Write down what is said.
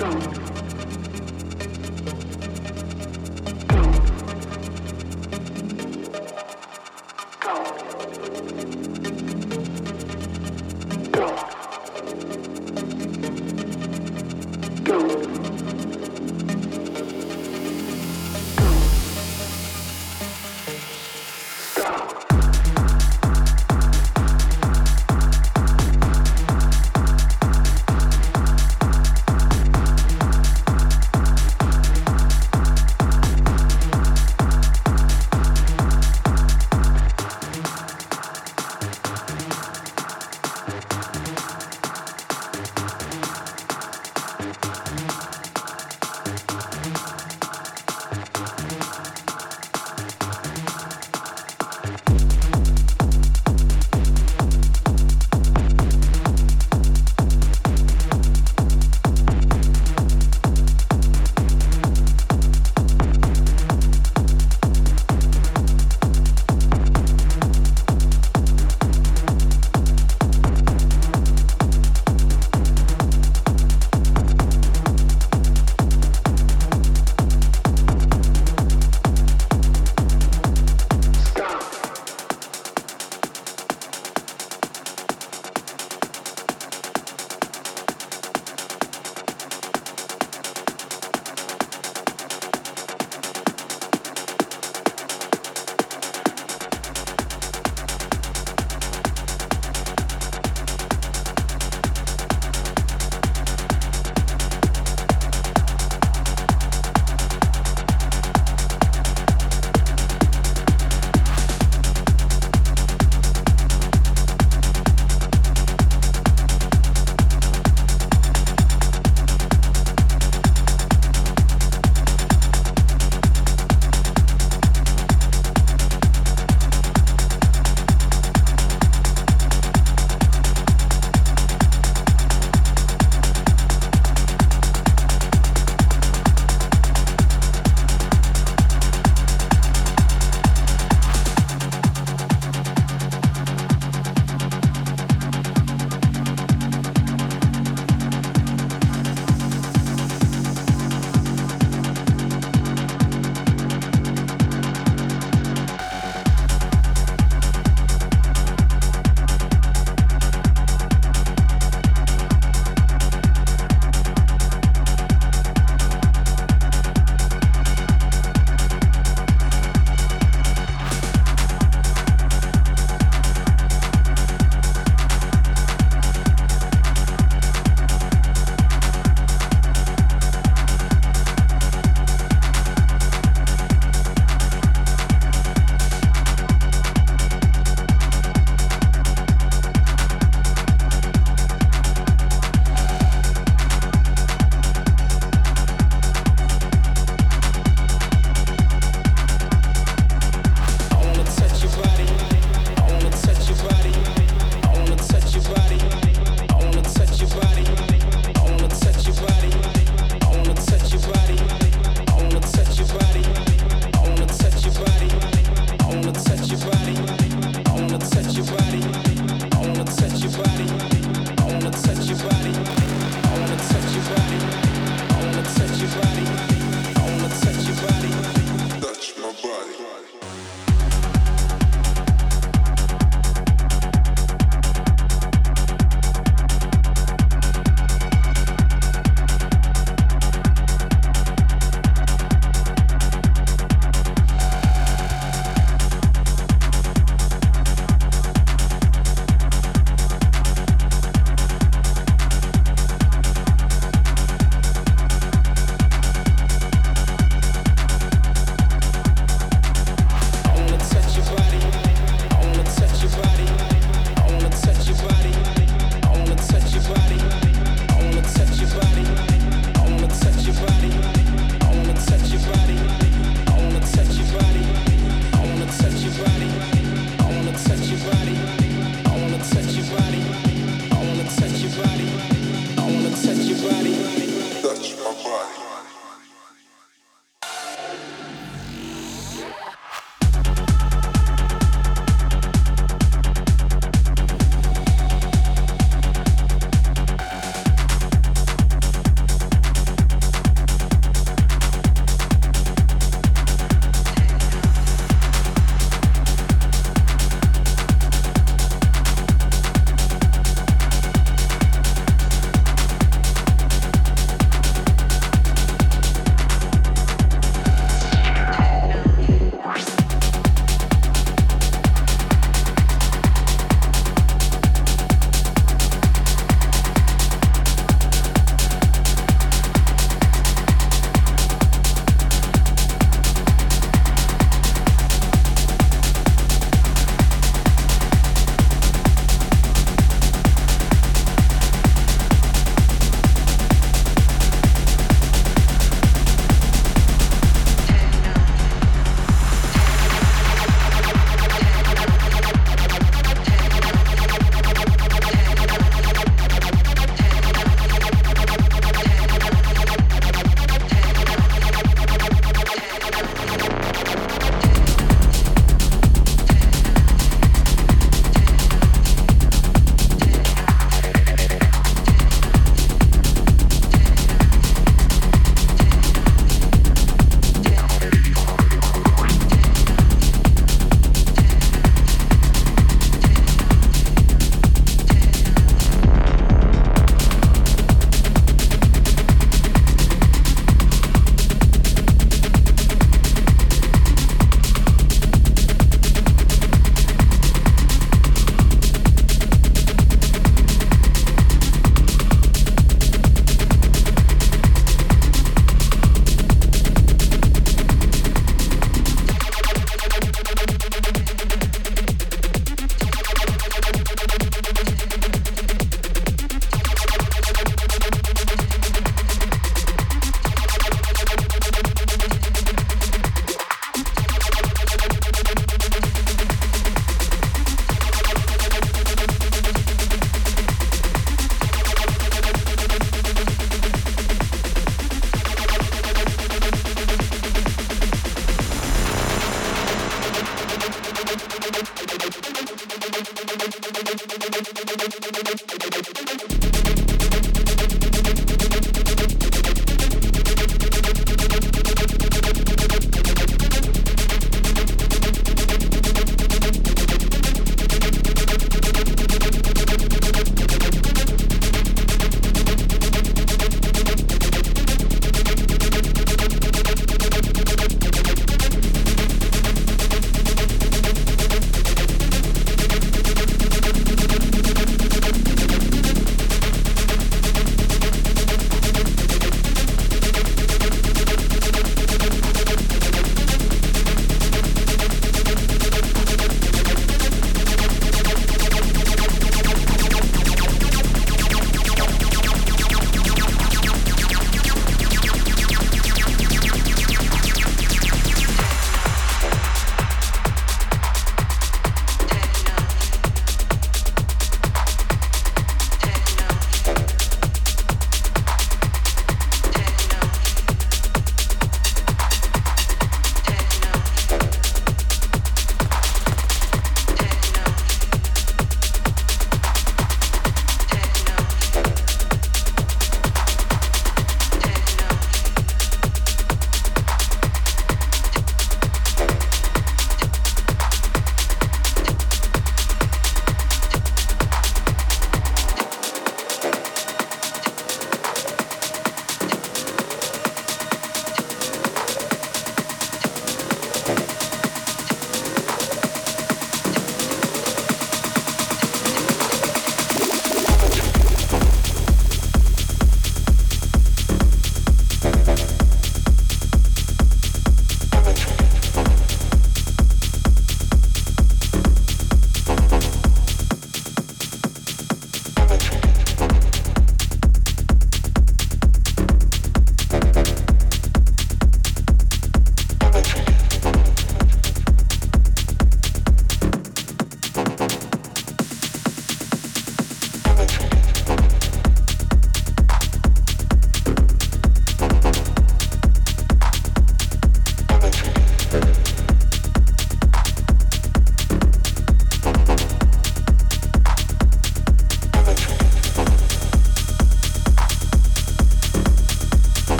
这样